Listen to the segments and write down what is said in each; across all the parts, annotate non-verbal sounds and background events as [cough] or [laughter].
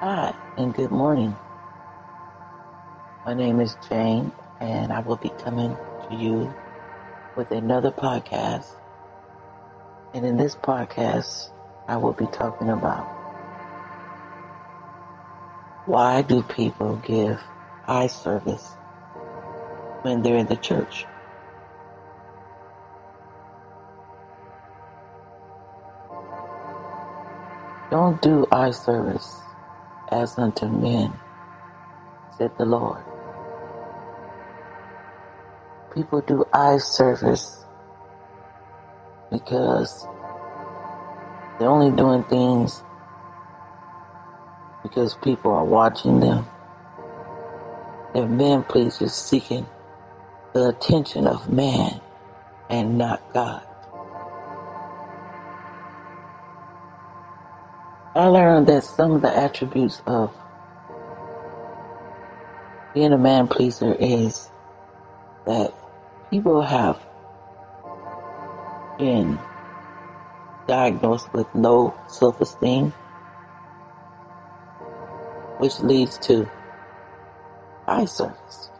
Hi, and good morning. My name is Jane, and I will be coming to you with another podcast. And in this podcast, I will be talking about why do people give eye service when they're in the church? Don't do eye service as unto men, said the Lord. People do eye service because they're only doing things because people are watching them. They're men pleasers seeking the attention of man and not God. I learned that some of the attributes of being a man pleaser is that people have been diagnosed with low self esteem, which leads to eye service.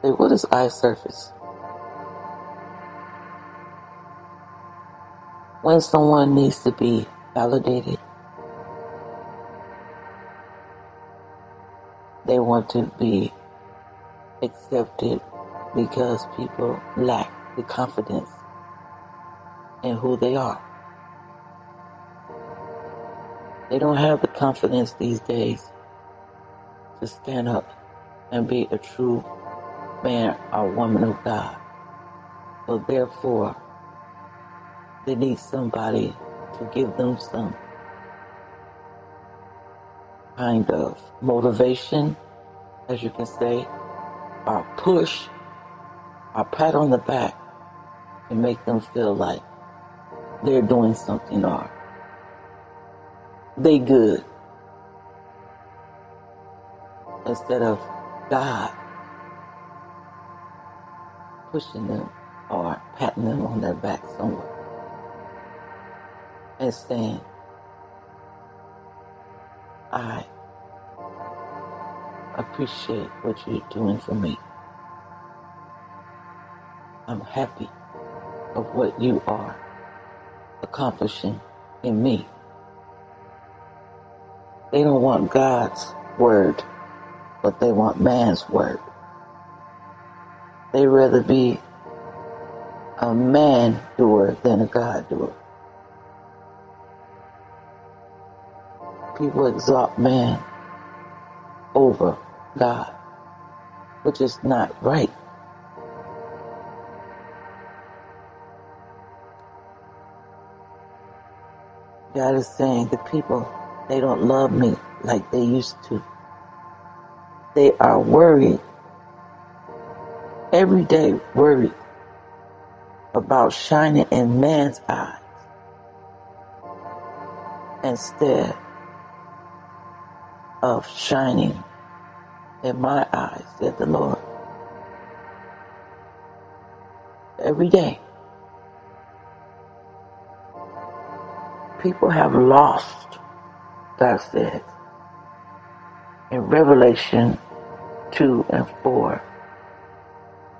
Say, what is eye service? When someone needs to be validated. They want to be accepted because people lack the confidence in who they are. They don't have the confidence these days to stand up and be a true man or woman of God. So therefore, they need somebody to give them some kind of motivation, as you can say, or push, or pat on the back to make them feel like they're doing something or they good. Instead of God pushing them or patting them on their back somewhere and saying, I appreciate what you're doing for me. I'm happy of what you are accomplishing in me. They don't want God's word, but they want man's word. They'd rather be a man doer than a God doer. People exalt man over God, which is not right. God is saying the people, they don't love me like they used to. They are worried, every day worried about shining in man's eyes instead of shining in my eyes, said the Lord. Every day. People have lost, God says, in Revelation 2 and 4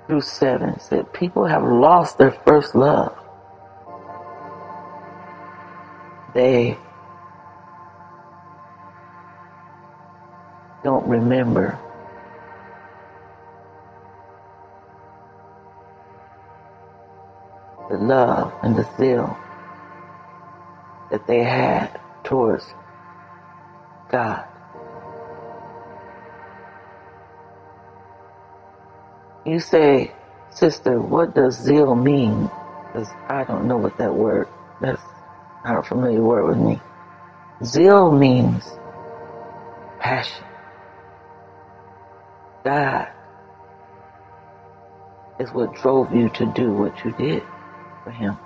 through 7, said people have lost their first love. They don't remember. The love and the zeal that they had towards God. You say, sister, what does zeal mean? Because I don't know what that word, that's not a familiar word with me. Zeal means passion. God is what drove you to do what you did for Him.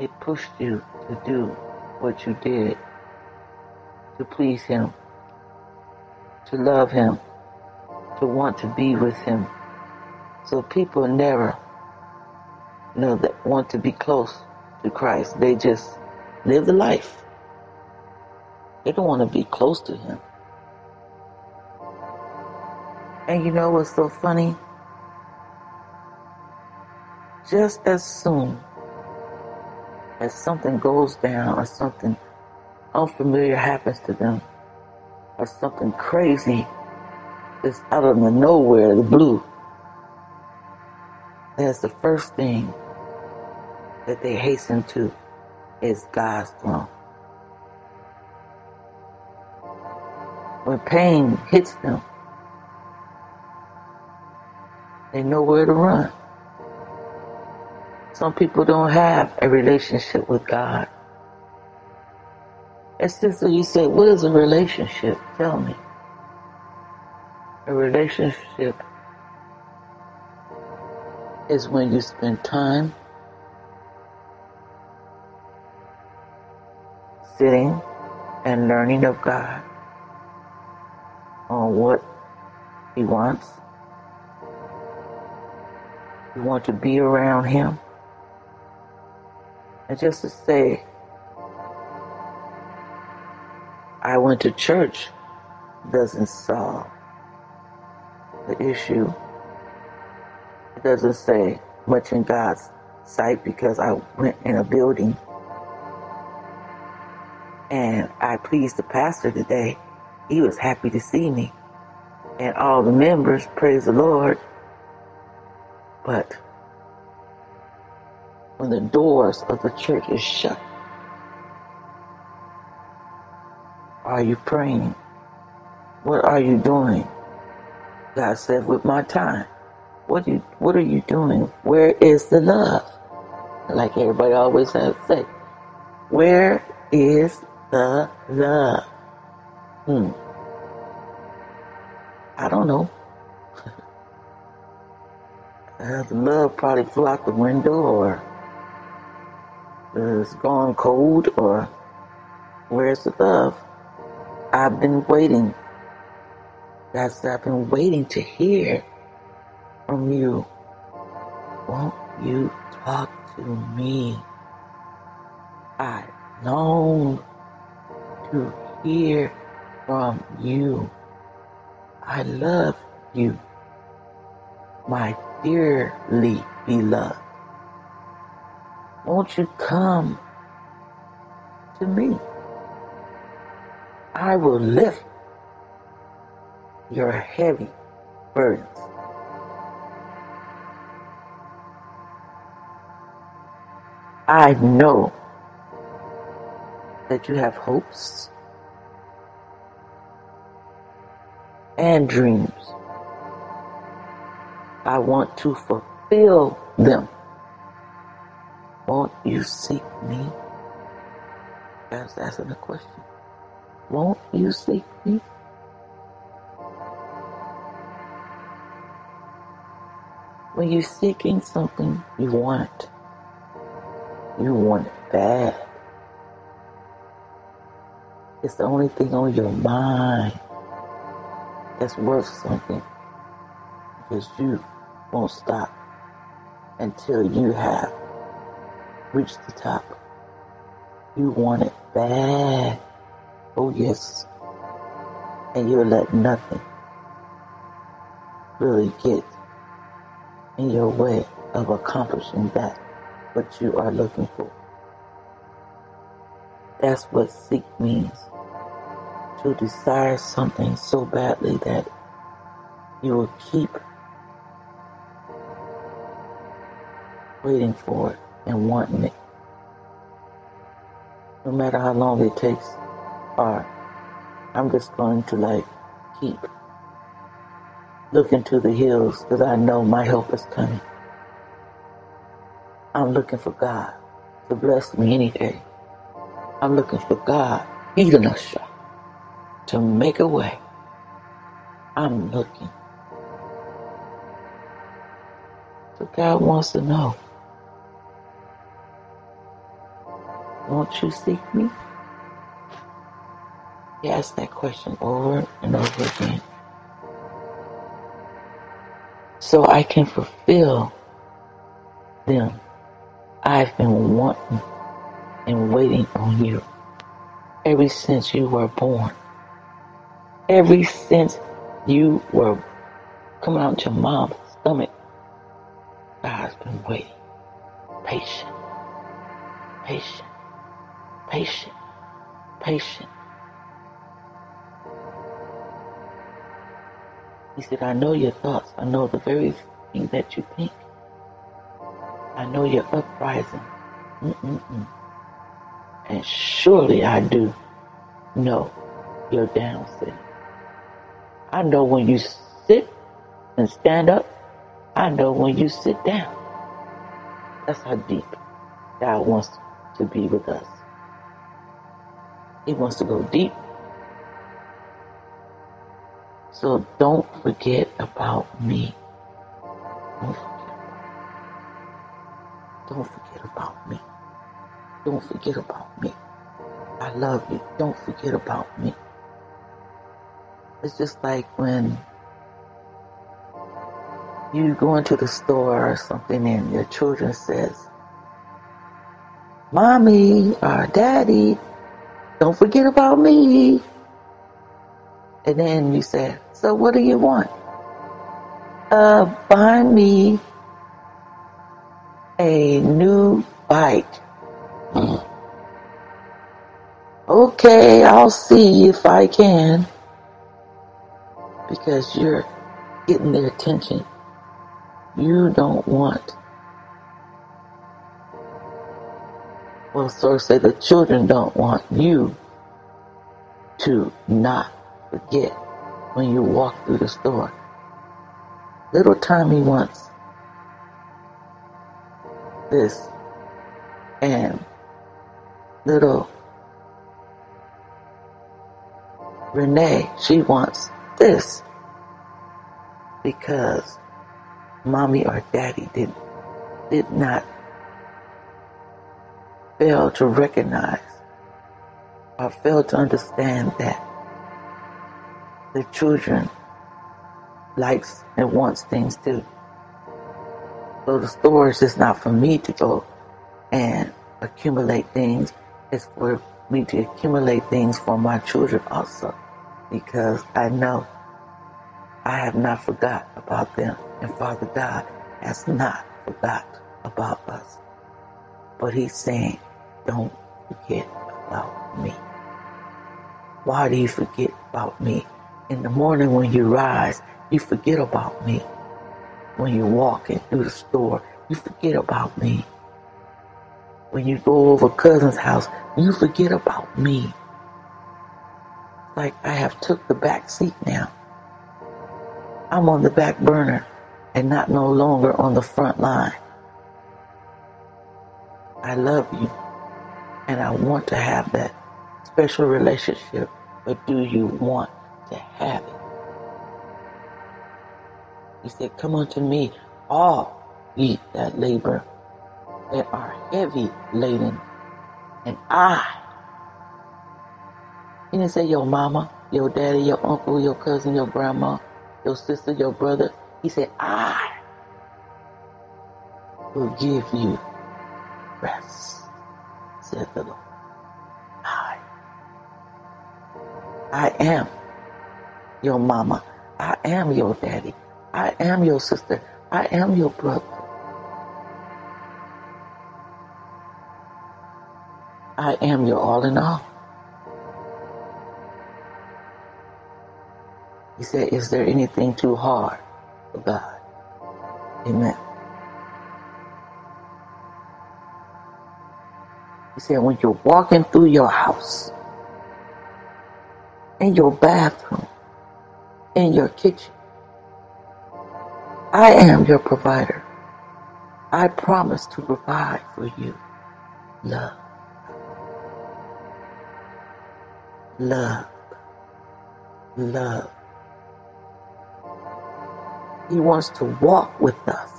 It pushed you to do what you did to please Him, to love Him, to want to be with Him. So people never, you know, that want to be close to Christ. They just live the life They don't want to be close to him. And you know what's so funny? Just as soon as something goes down or something unfamiliar happens to them or something crazy is out of the nowhere, the blue, that's the first thing that they hasten to is God's throne. When pain hits them, they know where to run. Some people don't have a relationship with God. Just that you said, what is a relationship? Tell me. A relationship is when you spend time sitting and learning of God on what He wants. You want to be around Him. And just to say, I went to church doesn't solve the issue. It doesn't say much in God's sight because I went in a building and I pleased the pastor today. He was happy to see me. And all the members, praise the Lord. But when the doors of the church is shut? Are you praying? What are you doing? God said, with my time. What, you, what are you doing? Where is the love? Like everybody always has to say, where is the love? Hmm. I don't know. Uh, the love probably flew out the window or it's gone cold or where's the love? I've been waiting. That's I've been waiting to hear from you. Won't you talk to me? I long to hear from you. I love you, my dearly beloved. Won't you come to me? I will lift your heavy burdens. I know that you have hopes and dreams. I want to fulfill them. Won't you seek me? Was asking the question. Won't you seek me? When you're seeking something you want, you want it bad. It's the only thing on your mind that's worth something because you won't stop until you have reached the top. You want it bad. Oh, yes. And you'll let nothing really get in your way of accomplishing that what you are looking for. That's what seek means. To desire something so badly that you will keep waiting for it and wanting it. No matter how long it takes, or I'm just going to like keep looking to the hills because I know my help is coming. I'm looking for God to bless me any day. I'm looking for God, even us, to make a way. I'm looking. So God wants to know. Won't you seek me? He asked that question over and over again. So I can fulfill them. I've been wanting and waiting on you. ever since you were born. Ever since you were coming out your mom's stomach, God's been waiting. Patient, patient, patient, patient. He said, I know your thoughts. I know the very thing that you think. I know your uprising. Mm-mm-mm. And surely I do know your down sitting. I know when you sit and stand up. I know when you sit down. That's how deep God wants to be with us. He wants to go deep. So don't forget about me. Don't forget. Don't forget about me. Don't forget about me. I love you. Don't forget about me. It's just like when you go into the store or something and your children says, Mommy or Daddy, don't forget about me. And then you said, So what do you want? Uh, buy me a new bike. Okay, I'll see if I can. Because you're getting their attention. You don't want. Well, so say the children don't want you to not forget when you walk through the store. Little Tommy wants this, and little Renee, she wants this because mommy or daddy did did not fail to recognize or fail to understand that the children likes and wants things too. So the store is just not for me to go and accumulate things. It's for me to accumulate things for my children also because I know I have not forgot about them, and Father God has not forgot about us. But He's saying, don't forget about me. Why do you forget about me? In the morning when you rise, you forget about me. When you're walking through the store, you forget about me. When you go over cousin's house, you forget about me. Like I have took the back seat now. I'm on the back burner and not no longer on the front line. I love you and I want to have that special relationship, but do you want to have it? He said, Come unto me, all ye that labor, that are heavy laden, and I. He didn't say your mama, your daddy, your uncle, your cousin, your grandma your sister, your brother. He said, I will give you rest, said the Lord. I. I am your mama. I am your daddy. I am your sister. I am your brother. I am your all in all. He said, Is there anything too hard for God? Amen. He said, When you're walking through your house, in your bathroom, in your kitchen, I am your provider. I promise to provide for you love. Love. Love. He wants to walk with us.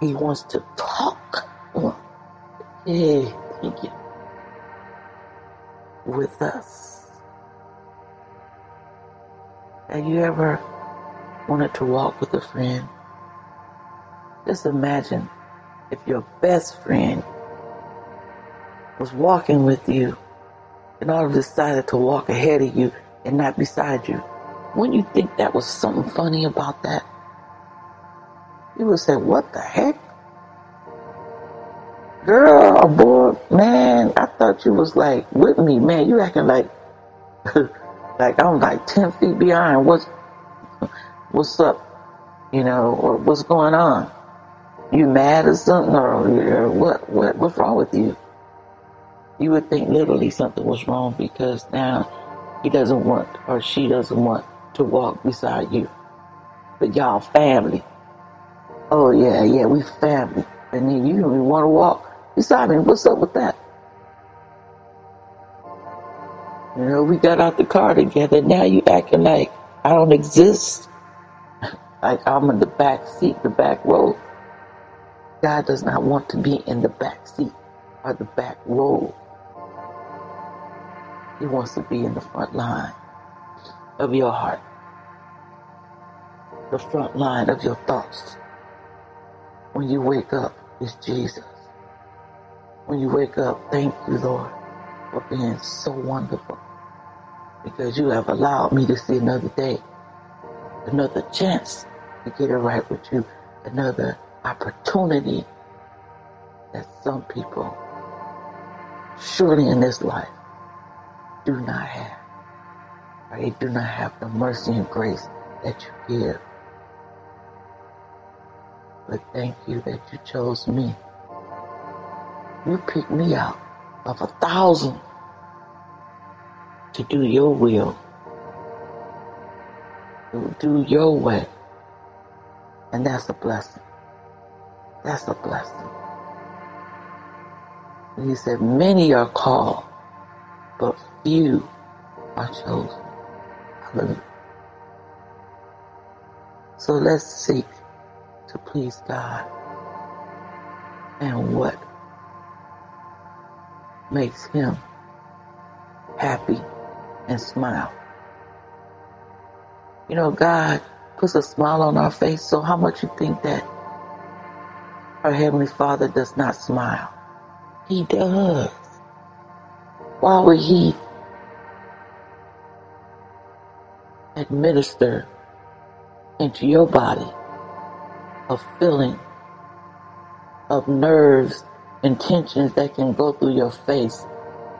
He wants to talk. Hey, you. With us. Have you ever wanted to walk with a friend? Just imagine if your best friend was walking with you and all decided to walk ahead of you and not beside you. Wouldn't you think that was something funny about that? You would say, what the heck? Girl, boy, man, I thought you was like with me, man. You acting like [laughs] like I'm like ten feet behind. What's what's up? You know, what's going on? You mad or something, or what? What? What's wrong with you? You would think literally something was wrong because now he doesn't want or she doesn't want to walk beside you. But y'all family. Oh yeah, yeah, we family. And then you don't even want to walk beside. What's up with that? You know, we got out the car together. Now you acting like I don't exist. [laughs] Like I'm in the back seat, the back row. God does not want to be in the back seat or the back row. He wants to be in the front line of your heart, the front line of your thoughts. When you wake up, it's Jesus. When you wake up, thank you, Lord, for being so wonderful. Because you have allowed me to see another day, another chance to get it right with you, another opportunity that some people surely in this life do not have. Or they do not have the mercy and grace that you give. But thank you that you chose me. You picked me out of a thousand to do your will, to do your way. And that's a blessing. That's a blessing. And he said, Many are called, but few are chosen. Hallelujah. So let's seek to please God. And what makes him happy and smile. You know, God puts a smile on our face, so how much you think that our Heavenly Father does not smile? He does. Why would He administer into your body a feeling of nerves and tensions that can go through your face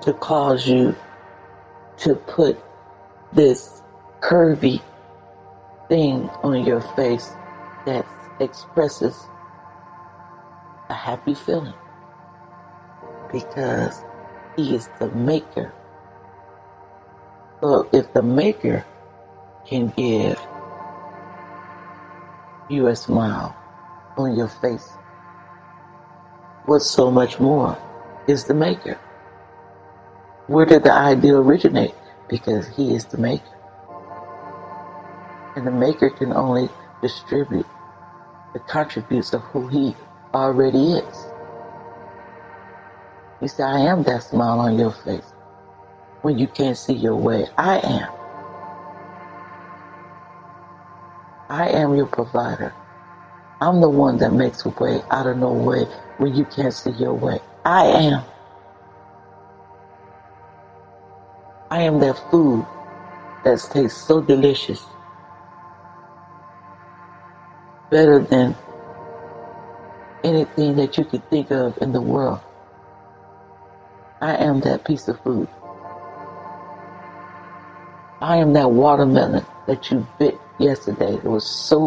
to cause you to put this curvy thing on your face that expresses a happy feeling because he is the maker. So if the maker can give you a smile on your face, what so much more is the maker? Where did the idea originate? Because he is the maker. And the maker can only distribute the contributes of who he already is. You say, I am that smile on your face when you can't see your way. I am. I am your provider. I'm the one that makes a way out of no way when you can't see your way. I am. I am that food that tastes so delicious. Better than anything that you could think of in the world. I am that piece of food. I am that watermelon that you bit yesterday. It was so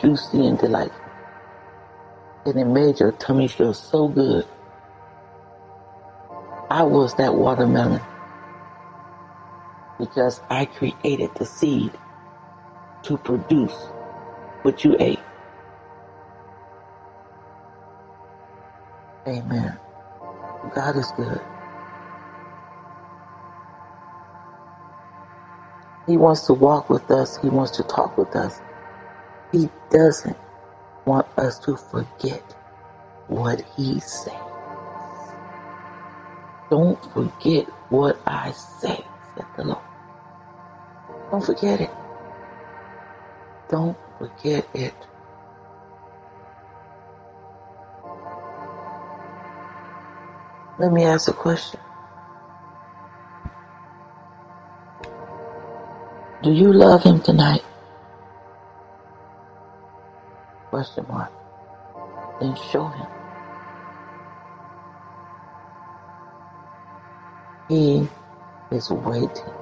juicy and delightful. And it made your tummy feel so good. I was that watermelon because I created the seed to produce what you ate. Amen. God is good. He wants to walk with us. He wants to talk with us. He doesn't want us to forget what He says. Don't forget what I say, said the Lord. Don't forget it. Don't forget it. Let me ask a question. Do you love him tonight? Question mark. Then show him. He is waiting.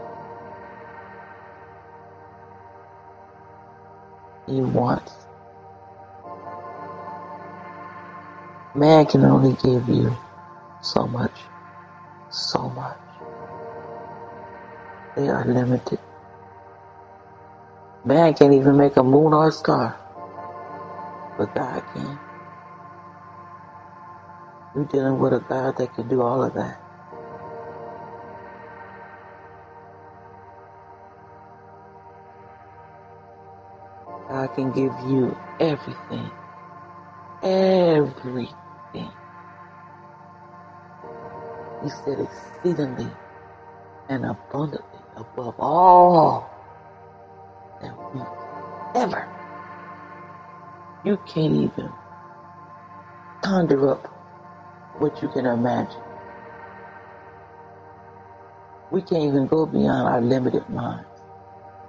He wants. Man can only give you so much. So much. They are limited. Man can't even make a moon or a star. But God can. You're dealing with a God that can do all of that. God can give you everything. Everything. He said exceedingly and abundantly above all that we ever. You can't even conjure up what you can imagine. We can't even go beyond our limited minds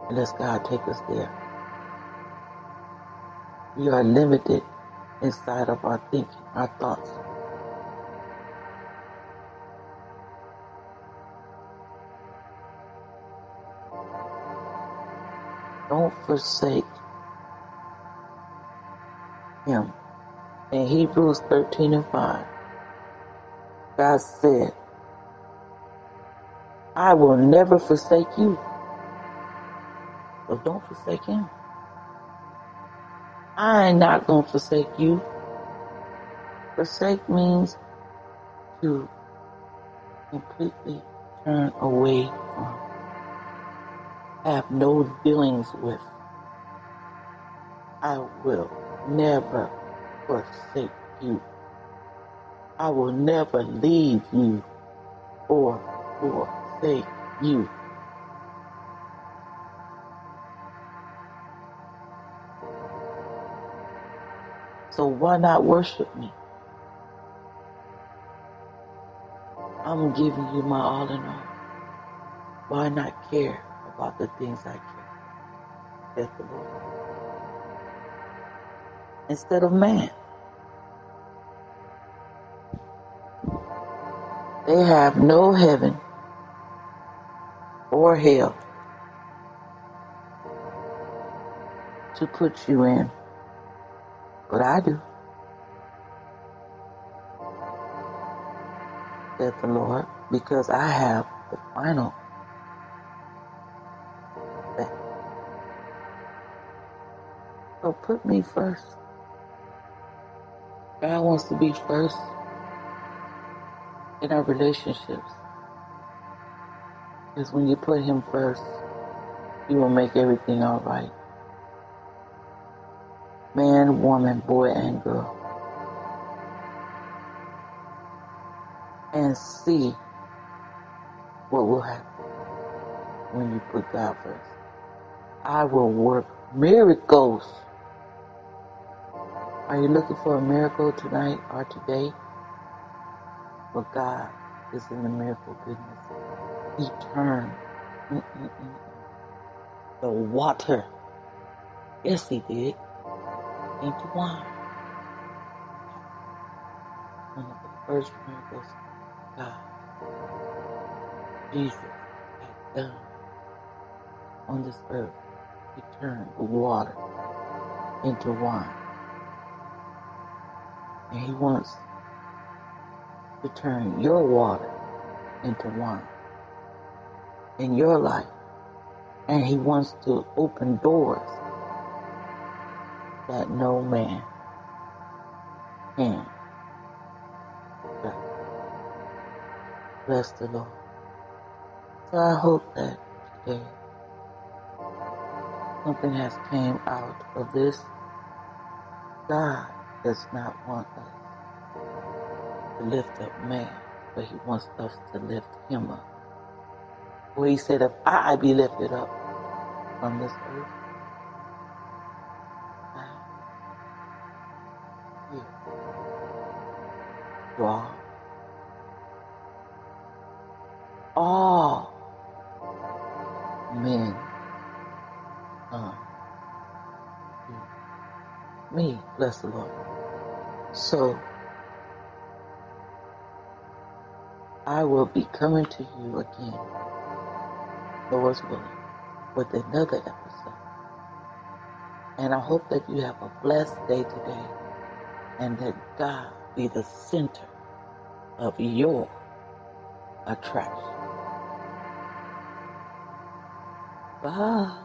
unless God take us there. We are limited inside of our thinking, our thoughts. Don't forsake him. In Hebrews 13 and 5, God said, I will never forsake you. So don't forsake him. I ain't not going to forsake you. Forsake means to completely turn away from, have no dealings with. I will never forsake you. I will never leave you or forsake you. So why not worship me? I'm giving you my all in all. Why not care about the things I care? Saith the Lord. Instead of man. They have no heaven or hell to put you in. But I do. Said the Lord, because I have the final. So put me first. God wants to be first in our relationships. Because when you put Him first, He will make everything all right. Man, woman, boy, and girl. And see what will happen when you put God first. I will work miracles. Are you looking for a miracle tonight or today? Well, God is in the miracle business. He turned mm-mm-mm, the water, yes, He did, into wine. One of the first miracles God, Jesus, had done on this earth. He turned the water into wine. And He wants to turn your water into wine in your life. And He wants to open doors that no man can. Bless the Lord. So I hope that today something has came out of this. God does not want us to lift up man, but He wants us to lift Him up. For He said, if I be lifted up from this earth, will draw all men um, me, bless the Lord. So I will be coming to you again, Lord's willing, with another episode. And I hope that you have a blessed day today and that God be the center of your attraction. Bye.